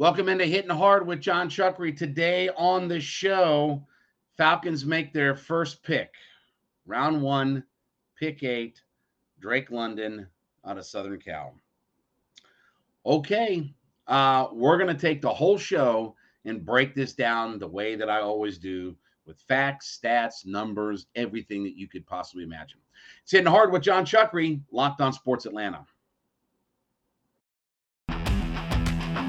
Welcome into Hitting Hard with Jon Chuckery. Today on the show, Falcons make their first pick. Round one, pick eight, Drake London out of Southern Cal. Okay, uh, we're going to take the whole show and break this down the way that I always do with facts, stats, numbers, everything that you could possibly imagine. It's Hitting Hard with Jon Chuckery, Locked on Sports Atlanta.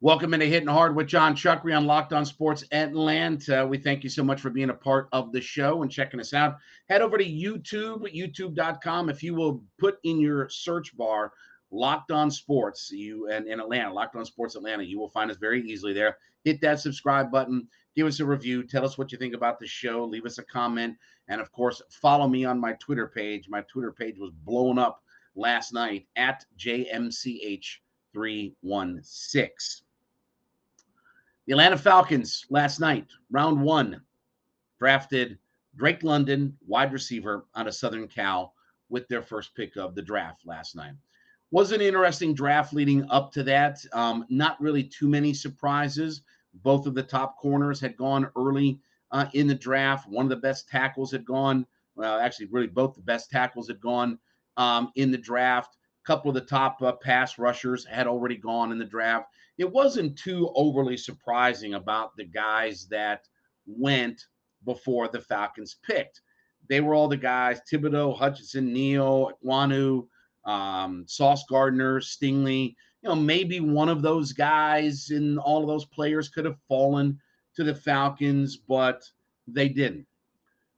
Welcome into Hitting Hard with Jon Chuckery on Locked On Sports Atlanta. We thank you so much for being a part of the show and checking us out. Head over to YouTube, youtube.com. If you will put in your search bar Locked On Sports, you and in Atlanta, Locked On Sports Atlanta, you will find us very easily there. Hit that subscribe button, give us a review, tell us what you think about the show, leave us a comment, and of course, follow me on my Twitter page. My Twitter page was blown up last night at JMCH316. The Atlanta Falcons last night, round one, drafted Drake London, wide receiver out of Southern Cal, with their first pick of the draft last night. Was an interesting draft leading up to that. Um, not really too many surprises. Both of the top corners had gone early uh, in the draft. One of the best tackles had gone. Well, actually, really both the best tackles had gone um, in the draft. Couple of the top uh, pass rushers had already gone in the draft it wasn't too overly surprising about the guys that went before the Falcons picked. They were all the guys Thibodeaux, Hutchinson, Neal, Ekwonu, um, Sauce Gardner, Stingley. You know, maybe one of those guys and all of those players could have fallen to the Falcons, but they didn't.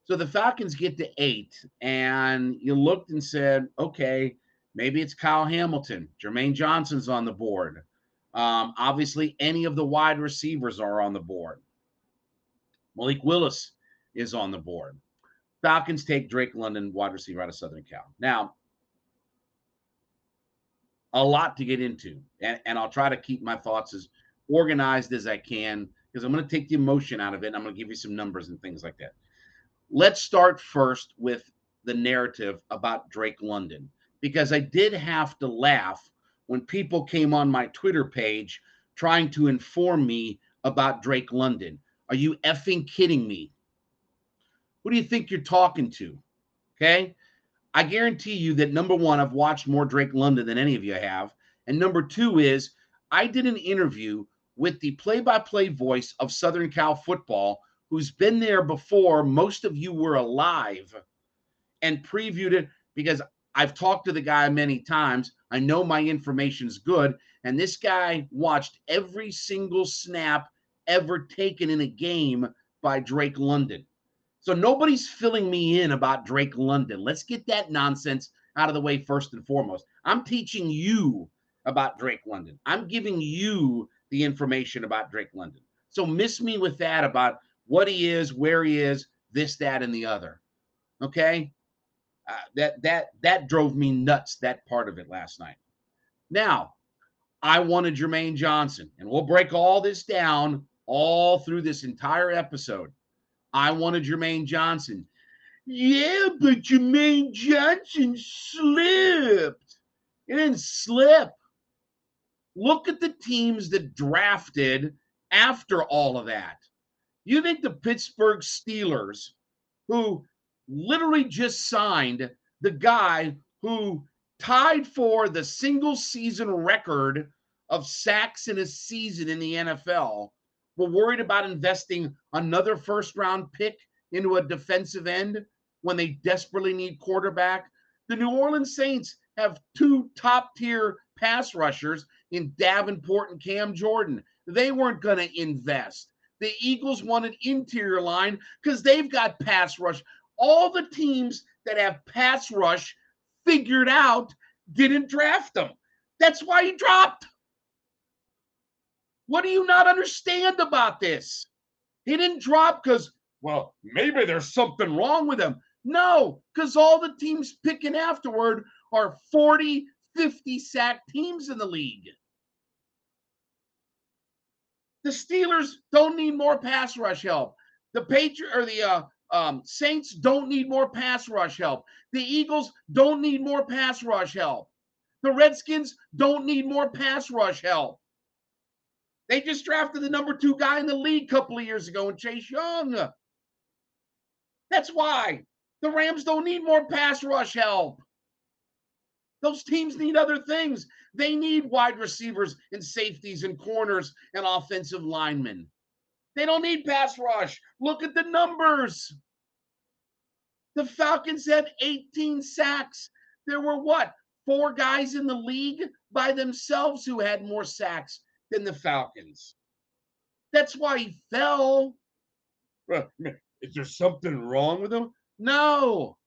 So the Falcons get to eight, and you looked and said, okay, maybe it's Kyle Hamilton. Jermaine Johnson's on the board. Um, obviously, any of the wide receivers are on the board. Malik Willis is on the board. Falcons take Drake London, wide receiver out of Southern Cal. Now, a lot to get into, and, and I'll try to keep my thoughts as organized as I can because I'm going to take the emotion out of it. I'm going to give you some numbers and things like that. Let's start first with the narrative about Drake London because I did have to laugh when people came on my Twitter page trying to inform me about Drake London. Are you effing kidding me? Who do you think you're talking to? Okay. I guarantee you that number one, I've watched more Drake London than any of you have. And number two is I did an interview with the play by play voice of Southern Cal football, who's been there before most of you were alive and previewed it because I've talked to the guy many times. I know my information's good. And this guy watched every single snap ever taken in a game by Drake London. So nobody's filling me in about Drake London. Let's get that nonsense out of the way first and foremost. I'm teaching you about Drake London. I'm giving you the information about Drake London. So miss me with that about what he is, where he is, this, that, and the other. Okay. Uh, that that that drove me nuts. That part of it last night. Now, I wanted Jermaine Johnson, and we'll break all this down all through this entire episode. I wanted Jermaine Johnson. Yeah, but Jermaine Johnson slipped. It didn't slip. Look at the teams that drafted after all of that. You think the Pittsburgh Steelers, who literally just signed the guy who tied for the single season record of sacks in a season in the NFL. We're worried about investing another first round pick into a defensive end when they desperately need quarterback. The New Orleans Saints have two top tier pass rushers in Davenport and Cam Jordan. They weren't going to invest. The Eagles wanted interior line because they've got pass rush all the teams that have pass rush figured out didn't draft them. That's why he dropped. What do you not understand about this? He didn't drop because, well, maybe there's something wrong with him. No, because all the teams picking afterward are 40, 50 sack teams in the league. The Steelers don't need more pass rush help. The Patriot or the uh, um, Saints don't need more pass rush help. The Eagles don't need more pass rush help. The Redskins don't need more pass rush help. They just drafted the number two guy in the league a couple of years ago in Chase Young. That's why the Rams don't need more pass rush help. Those teams need other things. They need wide receivers and safeties and corners and offensive linemen. They don't need pass rush. Look at the numbers. The Falcons had 18 sacks. There were what? Four guys in the league by themselves who had more sacks than the Falcons. That's why he fell. Is there something wrong with him? No.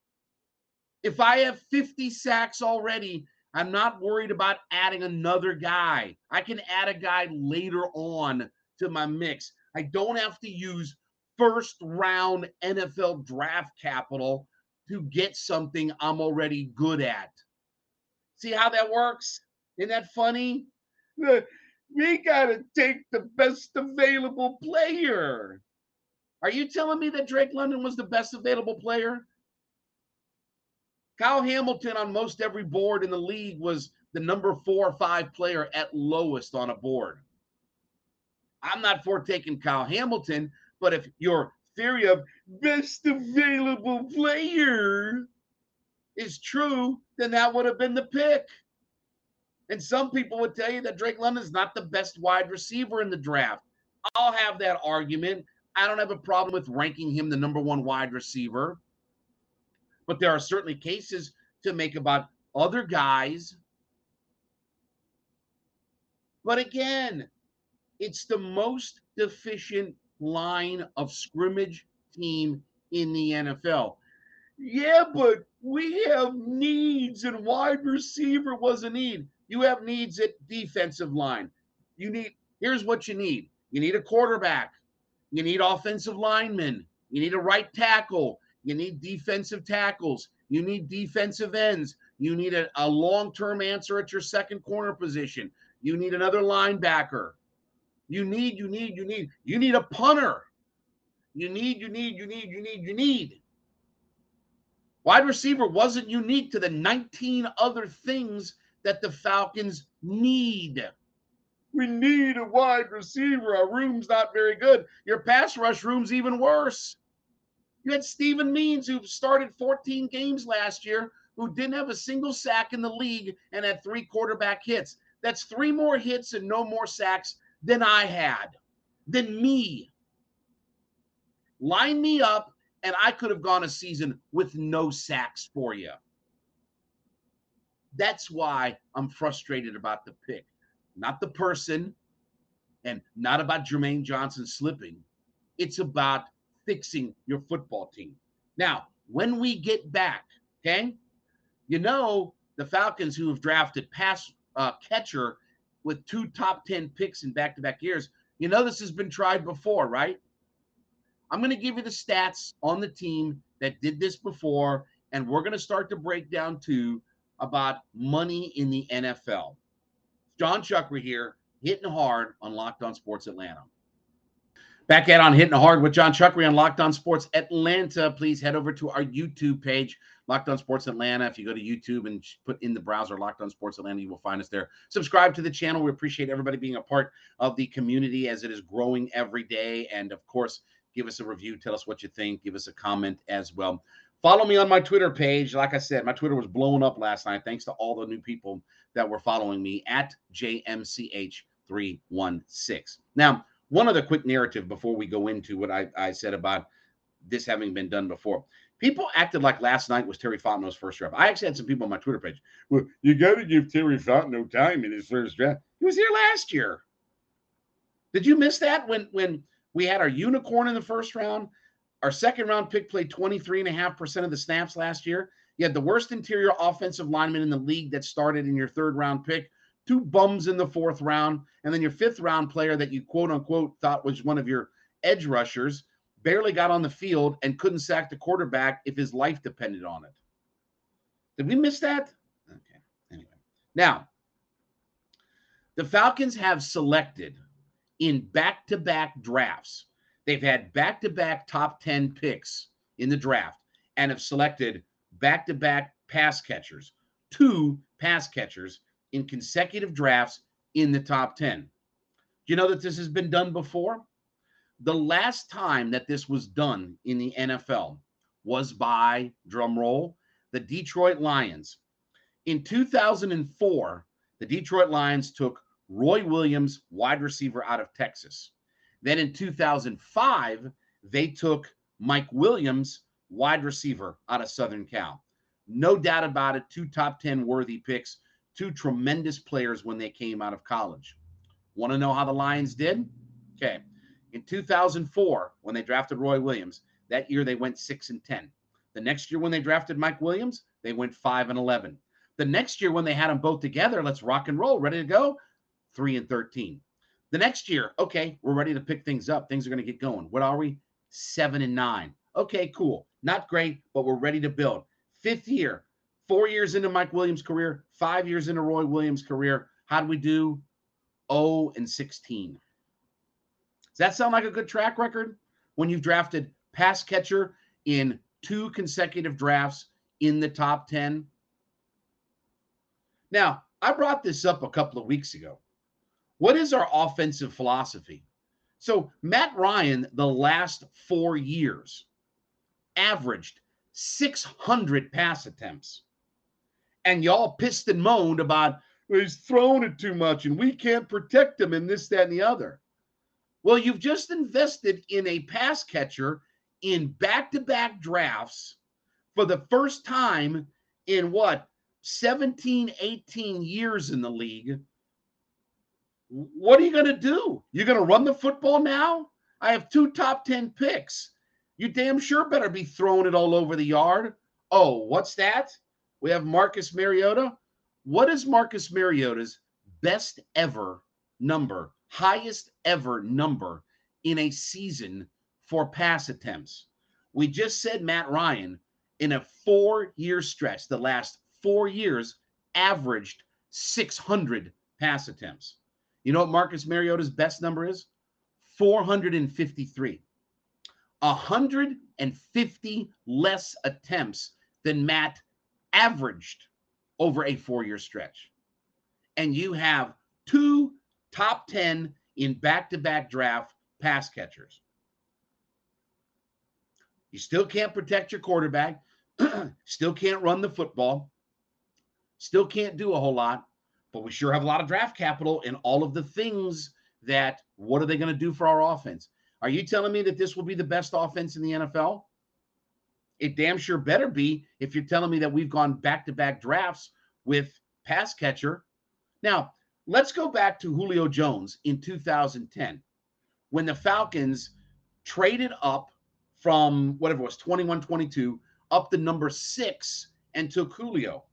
If I have 50 sacks already, I'm not worried about adding another guy. I can add a guy later on to my mix. I don't have to use first round NFL draft capital to get something I'm already good at. See how that works? Isn't that funny? We got to take the best available player. Are you telling me that Drake London was the best available player? Kyle Hamilton on most every board in the league was the number four or five player at lowest on a board. I'm not for taking Kyle Hamilton, but if your theory of best available player is true, then that would have been the pick. And some people would tell you that Drake London is not the best wide receiver in the draft. I'll have that argument. I don't have a problem with ranking him the number one wide receiver. But there are certainly cases to make about other guys. But again, it's the most deficient line of scrimmage team in the NFL. Yeah, but we have needs, and wide receiver was a need. You have needs at defensive line. You need, here's what you need you need a quarterback, you need offensive linemen, you need a right tackle, you need defensive tackles, you need defensive ends, you need a, a long term answer at your second corner position, you need another linebacker. You need, you need, you need, you need a punter. You need, you need, you need, you need, you need. Wide receiver wasn't unique to the 19 other things that the Falcons need. We need a wide receiver. Our room's not very good. Your pass rush room's even worse. You had Steven Means, who started 14 games last year, who didn't have a single sack in the league and had three quarterback hits. That's three more hits and no more sacks than I had, than me. Line me up, and I could have gone a season with no sacks for you. That's why I'm frustrated about the pick, not the person, and not about Jermaine Johnson slipping. It's about fixing your football team. Now, when we get back, okay, you know the Falcons who have drafted pass uh, catcher with two top 10 picks in back to back years. You know, this has been tried before, right? I'm going to give you the stats on the team that did this before, and we're going to start to break down too about money in the NFL. Jon Chuckery here, hitting hard on Locked On Sports Atlanta. Back at on hitting hard with Jon Chuckery on Locked On Sports Atlanta. Please head over to our YouTube page, Locked On Sports Atlanta. If you go to YouTube and put in the browser Locked On Sports Atlanta, you will find us there. Subscribe to the channel. We appreciate everybody being a part of the community as it is growing every day. And of course, give us a review. Tell us what you think. Give us a comment as well. Follow me on my Twitter page. Like I said, my Twitter was blowing up last night. Thanks to all the new people that were following me at JMCH316. Now, one other quick narrative before we go into what I, I said about this having been done before. People acted like last night was Terry Fontenot's first draft. I actually had some people on my Twitter page. Well, you got to give Terry Fontenot time in his first draft. He was here last year. Did you miss that when when we had our unicorn in the first round? Our second round pick played 23.5% of the snaps last year. You had the worst interior offensive lineman in the league that started in your third round pick two bums in the fourth round, and then your fifth round player that you quote unquote thought was one of your edge rushers barely got on the field and couldn't sack the quarterback if his life depended on it. Did we miss that? Okay. Anyway, now, the Falcons have selected in back to back drafts, they've had back to back top 10 picks in the draft and have selected back to back pass catchers, two pass catchers in consecutive drafts in the top 10. Do you know that this has been done before? The last time that this was done in the NFL was by, drum roll, the Detroit Lions. In 2004, the Detroit Lions took Roy Williams, wide receiver out of Texas. Then in 2005, they took Mike Williams, wide receiver out of Southern Cal. No doubt about it, two top 10 worthy picks, two tremendous players when they came out of college. Want to know how the Lions did? Okay. In 2004, when they drafted Roy Williams, that year they went 6 and 10. The next year when they drafted Mike Williams, they went 5 and 11. The next year when they had them both together, let's rock and roll, ready to go, 3 and 13. The next year, okay, we're ready to pick things up. Things are going to get going. What are we? 7 and 9. Okay, cool. Not great, but we're ready to build. Fifth year, four years into Mike Williams' career, five years into Roy Williams' career. How do we do? 0 and 16. Does that sound like a good track record? When you've drafted pass catcher in two consecutive drafts in the top 10. Now, I brought this up a couple of weeks ago. What is our offensive philosophy? So, Matt Ryan, the last four years, averaged 600 pass attempts. And y'all pissed and moaned about he's throwing it too much and we can't protect him and this, that, and the other. Well, you've just invested in a pass catcher in back to back drafts for the first time in what, 17, 18 years in the league. What are you going to do? You're going to run the football now? I have two top 10 picks. You damn sure better be throwing it all over the yard. Oh, what's that? We have Marcus Mariota. What is Marcus Mariota's best ever number, highest ever number in a season for pass attempts? We just said Matt Ryan in a four year stretch, the last four years, averaged 600 pass attempts. You know what Marcus Mariota's best number is? 453. 150 less attempts than Matt averaged over a four year stretch. And you have two top 10 in back to back draft pass catchers. You still can't protect your quarterback, still can't run the football, still can't do a whole lot, but we sure have a lot of draft capital and all of the things that what are they going to do for our offense? Are you telling me that this will be the best offense in the NFL? It damn sure better be if you're telling me that we've gone back to back drafts with pass catcher. Now, let's go back to Julio Jones in 2010 when the Falcons traded up from whatever was 21 22 up to number six and took Julio.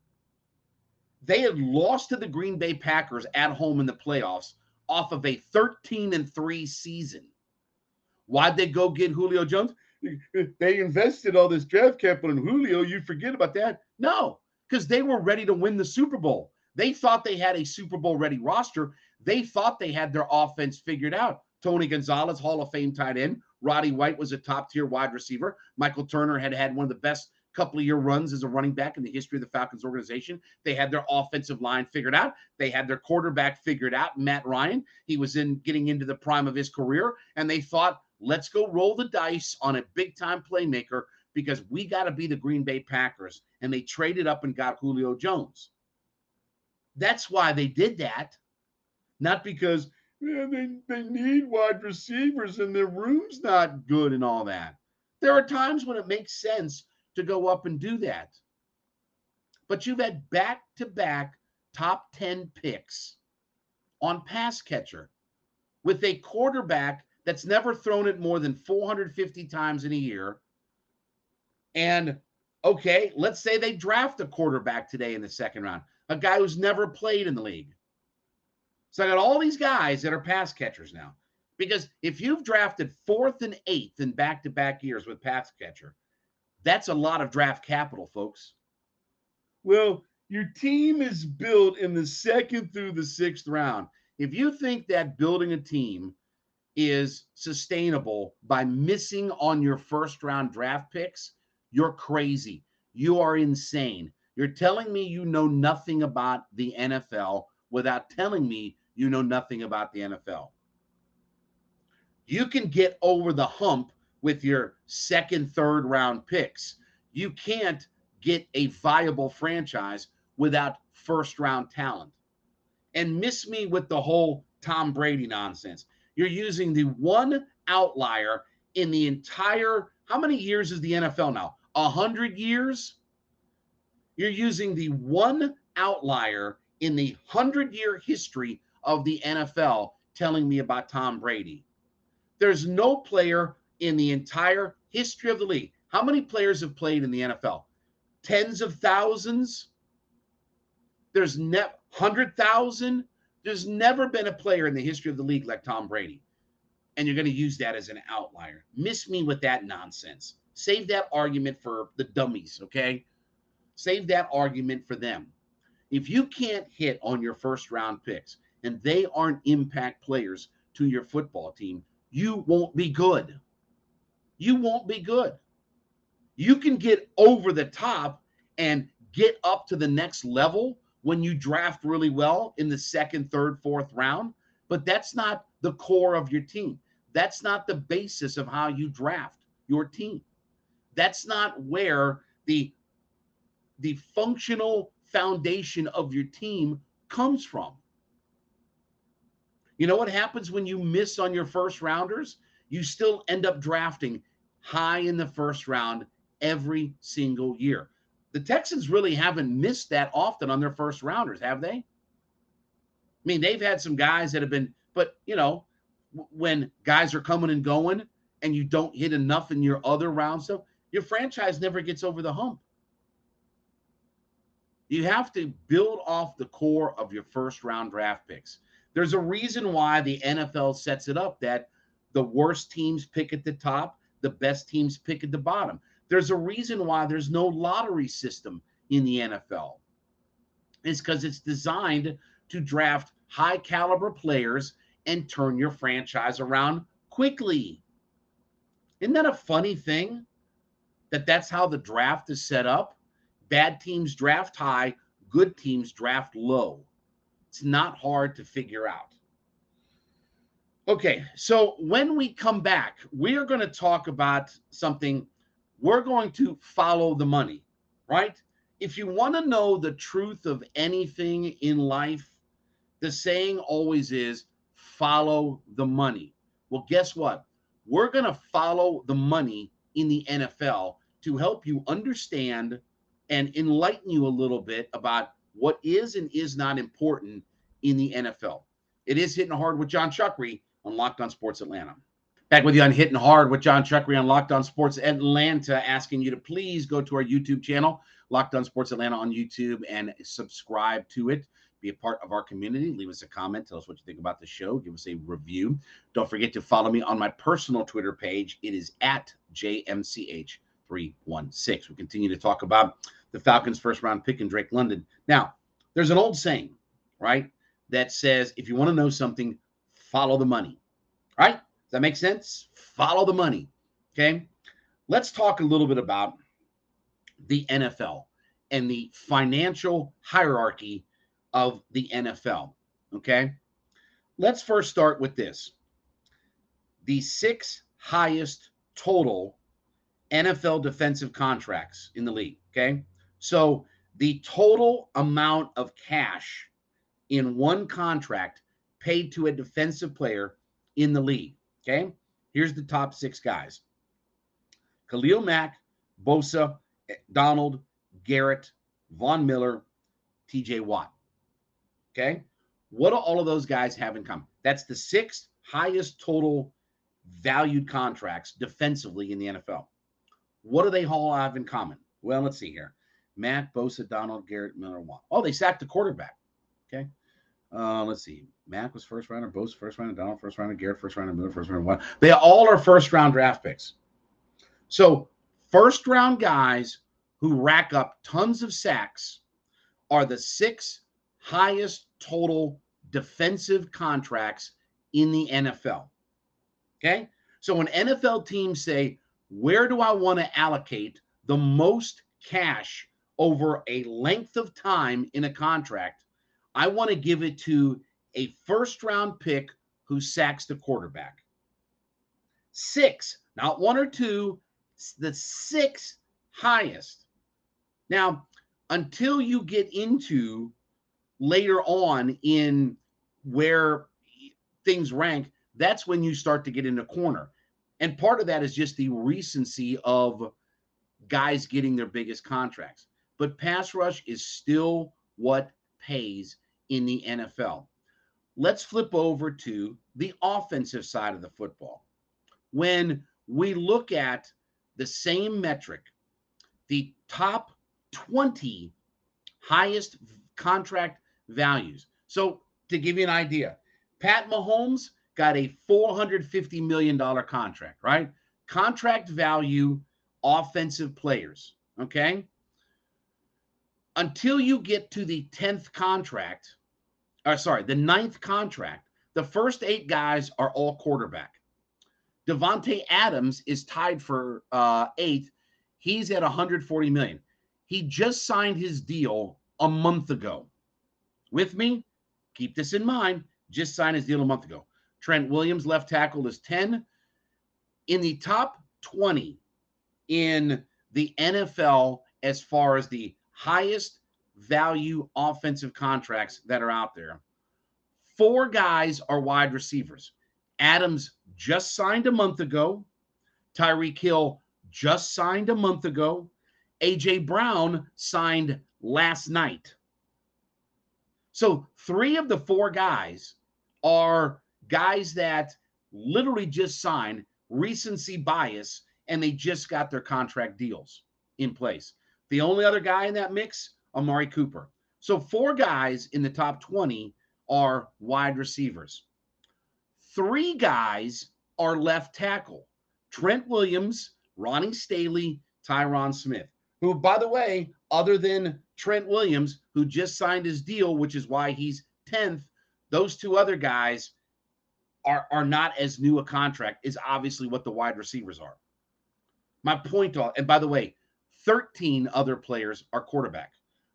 They had lost to the Green Bay Packers at home in the playoffs off of a 13 and 3 season. Why'd they go get Julio Jones? They invested all this draft capital in Julio. You forget about that. No, because they were ready to win the Super Bowl. They thought they had a Super Bowl ready roster. They thought they had their offense figured out. Tony Gonzalez, Hall of Fame tight end. Roddy White was a top tier wide receiver. Michael Turner had had one of the best couple of year runs as a running back in the history of the Falcons organization. They had their offensive line figured out. They had their quarterback figured out, Matt Ryan. He was in getting into the prime of his career, and they thought, let's go roll the dice on a big time playmaker because we got to be the Green Bay Packers. And they traded up and got Julio Jones. That's why they did that. Not because they, they need wide receivers and their room's not good and all that. There are times when it makes sense to go up and do that. But you've had back to back top 10 picks on pass catcher with a quarterback that's never thrown it more than 450 times in a year and okay, let's say they draft a quarterback today in the second round, a guy who's never played in the league. So I got all these guys that are pass catchers now. Because if you've drafted fourth and eighth in back to back years with pass catcher, that's a lot of draft capital, folks. Well, Your team is built in the second through the sixth round. If you think that building a team is sustainable by missing on your first round draft picks, you're crazy. You are insane. You're telling me you know nothing about the NFL without telling me you know nothing about the NFL. You can get over the hump with your second, third round picks. You can't get a viable franchise without first round talent. And miss me with the whole Tom Brady nonsense. You're using the one outlier in the entire, how many years is the NFL now? A hundred years? You're using the one outlier in the hundred year history of the NFL telling me about Tom Brady. There's no player in the entire history of the league. How many players have played in the NFL? Tens of thousands? There's net 100,000. There's never been a player in the history of the league like Tom Brady. And you're going to use that as an outlier. Miss me with that nonsense. Save that argument for the dummies, okay? Save that argument for them. If you can't hit on your first round picks and they aren't impact players to your football team, you won't be good. You won't be good. You can get over the top and get up to the next level when you draft really well in the second, third, fourth round, but that's not the core of your team. That's not the basis of how you draft your team. That's not where the the functional foundation of your team comes from. You know what happens when you miss on your first rounders? You still end up drafting high in the first round every single year. The Texans really haven't missed that often on their first rounders, have they? I mean, they've had some guys that have been, but you know, when guys are coming and going and you don't hit enough in your other round stuff, your franchise never gets over the hump. You have to build off the core of your first round draft picks. There's a reason why the NFL sets it up that the worst teams pick at the top, the best teams pick at the bottom. There's a reason why there's no lottery system in the NFL. It's because it's designed to draft high caliber players and turn your franchise around quickly. Isn't that a funny thing? That that's how the draft is set up. Bad teams draft high, good teams draft low. It's not hard to figure out. Okay, so when we come back, we are going to talk about something we're going to follow the money, right? If you want to know the truth of anything in life, the saying always is follow the money. Well, guess what? We're going to follow the money in the NFL to help you understand and enlighten you a little bit about what is and is not important in the NFL. It is hitting hard with Jon Chuckery on Locked On Sports Atlanta. Back with you on Hitting Hard with Jon Chuckery on Locked On Sports Atlanta, asking you to please go to our YouTube channel, Locked On Sports Atlanta on YouTube, and subscribe to it. Be a part of our community. Leave us a comment. Tell us what you think about the show. Give us a review. Don't forget to follow me on my personal Twitter page. It is at JMCH316. We continue to talk about the Falcons' first round pick and Drake London. Now, there's an old saying, right, that says if you want to know something, follow the money, right? That make sense? Follow the money. Okay. Let's talk a little bit about the NFL and the financial hierarchy of the NFL. Okay. Let's first start with this the six highest total NFL defensive contracts in the league. Okay. So the total amount of cash in one contract paid to a defensive player in the league Okay. Here's the top six guys Khalil Mack, Bosa, eh, Donald, Garrett, Von Miller, TJ Watt. Okay. What do all of those guys have in common? That's the sixth highest total valued contracts defensively in the NFL. What do they all have in common? Well, let's see here. Matt, Bosa, Donald, Garrett, Miller, Watt. Oh, they sacked the quarterback. Okay. Uh, let's see. Mack was first rounder, Bose first rounder, Donald first rounder, Garrett first rounder, Miller first rounder. They all are first round draft picks. So first round guys who rack up tons of sacks are the six highest total defensive contracts in the NFL. Okay. So when NFL teams say, where do I want to allocate the most cash over a length of time in a contract? I want to give it to a first round pick who sacks the quarterback. Six, not one or two, the six highest. Now, until you get into later on in where things rank, that's when you start to get in a corner. And part of that is just the recency of guys getting their biggest contracts. But pass rush is still what pays in the NFL. Let's flip over to the offensive side of the football. When we look at the same metric, the top 20 highest contract values. So, to give you an idea, Pat Mahomes got a $450 million contract, right? Contract value offensive players, okay? Until you get to the 10th contract, or sorry, the ninth contract, the first eight guys are all quarterback. Davante Adams is tied for uh, eighth. He's at 140 million. He just signed his deal a month ago. With me, keep this in mind. Just signed his deal a month ago. Trent Williams, left tackle, is 10. In the top 20 in the NFL as far as the highest value offensive contracts that are out there. Four guys are wide receivers. Adams just signed a month ago. Tyreek Hill just signed a month ago. AJ Brown signed last night. So, three of the four guys are guys that literally just signed recency bias and they just got their contract deals in place. The only other guy in that mix Amari Cooper. So four guys in the top 20 are wide receivers. Three guys are left tackle. Trent Williams, Ronnie Stanley, Tyron Smith, who, by the way, other than Trent Williams, who just signed his deal, which is why he's 10th, those two other guys are, are not as new a contract is obviously what the wide receivers are. My point, and by the way, 13 other players are quarterback.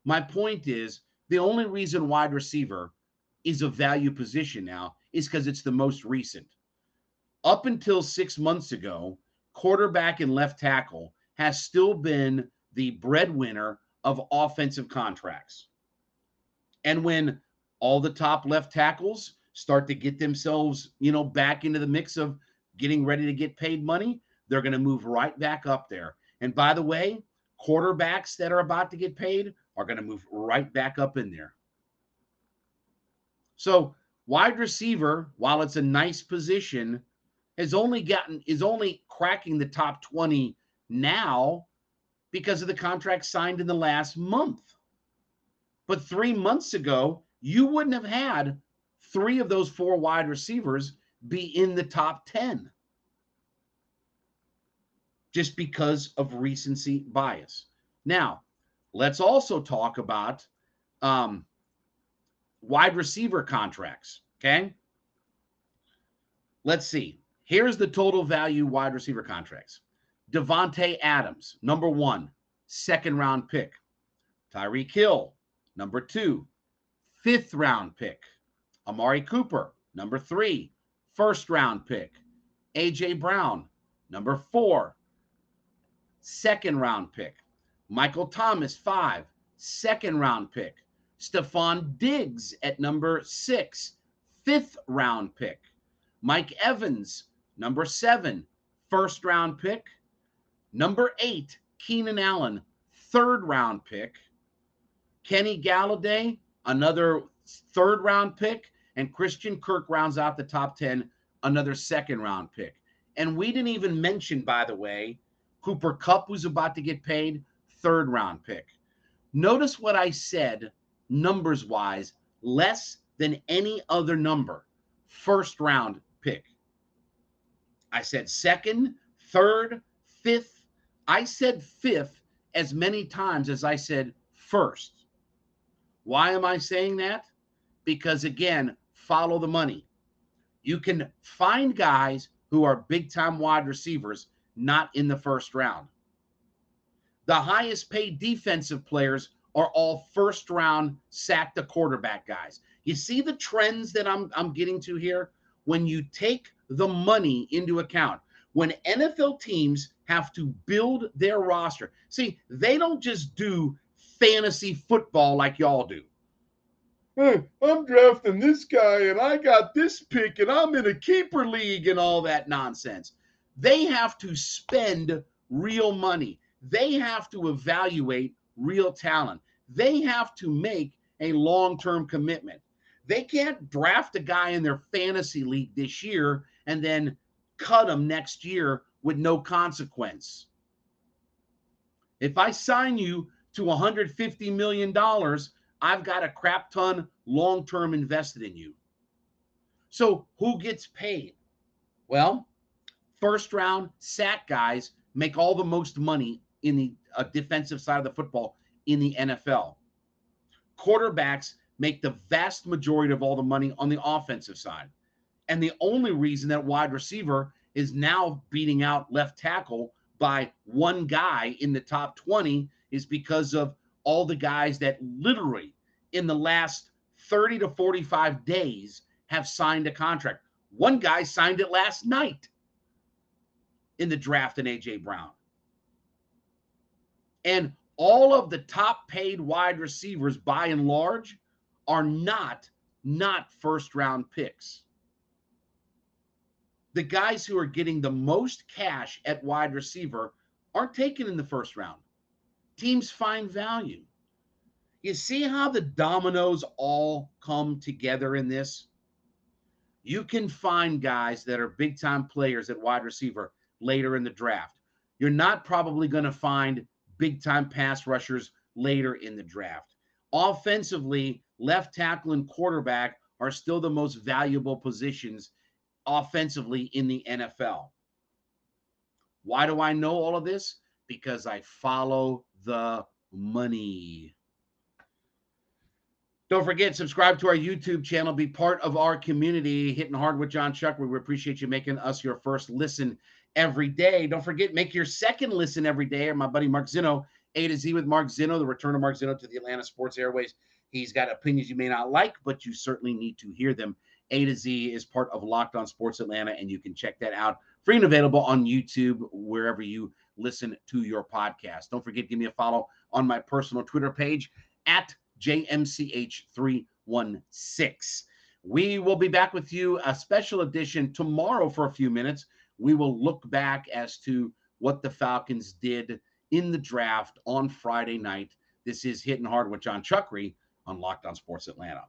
My point is the only reason wide receiver is a value position now is because it's the most recent. Up until six months ago, quarterback and left tackle has still been the breadwinner of offensive contracts. And when all the top left tackles start to get themselves, you know, back into the mix of getting ready to get paid money, they're going to move right back up there. And by the way, quarterbacks that are about to get paid are going to move right back up in there. So, wide receiver, while it's a nice position, has only gotten is only cracking the top 20 now because of the contract signed in the last month. But 3 months ago, you wouldn't have had 3 of those 4 wide receivers be in the top 10 just because of recency bias. Now, Let's also talk about um, wide receiver contracts. Okay. Let's see. Here's the total value wide receiver contracts. Davante Adams, number one, second round pick. Tyreek Hill, number two, fifth round pick. Amari Cooper, number three, first round pick. AJ Brown, number four, second round pick. Michael Thomas, five, second round pick. Stefon Diggs at number six, fifth round pick. Mike Evans, number seven, first round pick. Number eight, Keenan Allen, third round pick. Kenny Golladay, another third round pick. And Christian Kirk rounds out the top 10, another second round pick. And we didn't even mention, by the way, Cooper Kupp who's about to get paid, third round pick. Notice what I said numbers wise, less than any other number. First round pick. I said second, third, fifth. I said fifth as many times as I said first. Why am I saying that? Because again, follow the money. You can find guys who are big time wide receivers not in the first round. The highest paid defensive players are all first round sack the quarterback guys. You see the trends that I'm I'm getting to here when you take the money into account. When NFL teams have to build their roster. See, they don't just do fantasy football like y'all do. Hey, I'm drafting this guy and I got this pick and I'm in a keeper league and all that nonsense. They have to spend real money. They have to evaluate real talent. They have to make a long term commitment. They can't draft a guy in their fantasy league this year and then cut him next year with no consequence. If I sign you to $150 million, I've got a crap ton long term invested in you. So, who gets paid? Well, first round sack guys make all the most money in the uh, defensive side of the football in the NFL. Quarterbacks make the vast majority of all the money on the offensive side. And the only reason that wide receiver is now beating out left tackle by one guy in the top 20 is because of all the guys that literally in the last 30 to 45 days have signed a contract. One guy signed it last night in the draft in AJ Brown. And all of the top paid wide receivers by and large are not not first round picks the guys who are getting the most cash at wide receiver aren't taken in the first round. Teams find value. You see how the dominoes all come together in this? You can find guys that are big time players at wide receiver later in the draft. You're not probably going to find big time pass rushers later in the draft. Offensively, left tackle and quarterback are still the most valuable positions offensively in the NFL. Why do I know all of this? Because I follow the money. Don't forget, subscribe to our YouTube channel, be part of our community, hitting hard with Jon Chuck. We appreciate you making us your first listen every day. Don't forget, make your second listen every day. Or my buddy Mark Zeno, A to Z with Mark Zeno, the return of Mark Zeno to the Atlanta Sports Airways. He's got opinions you may not like, but you certainly need to hear them. A to Z is part of Locked On Sports Atlanta, and you can check that out free and available on YouTube, wherever you listen to your podcast. Don't forget, give me a follow on my personal Twitter page at JMCH316. We will be back with you, a special edition tomorrow for a few minutes. We will look back as to what the Falcons did in the draft on Friday night. This is Hitting Hard with Jon Chuckery on Locked On Sports Atlanta.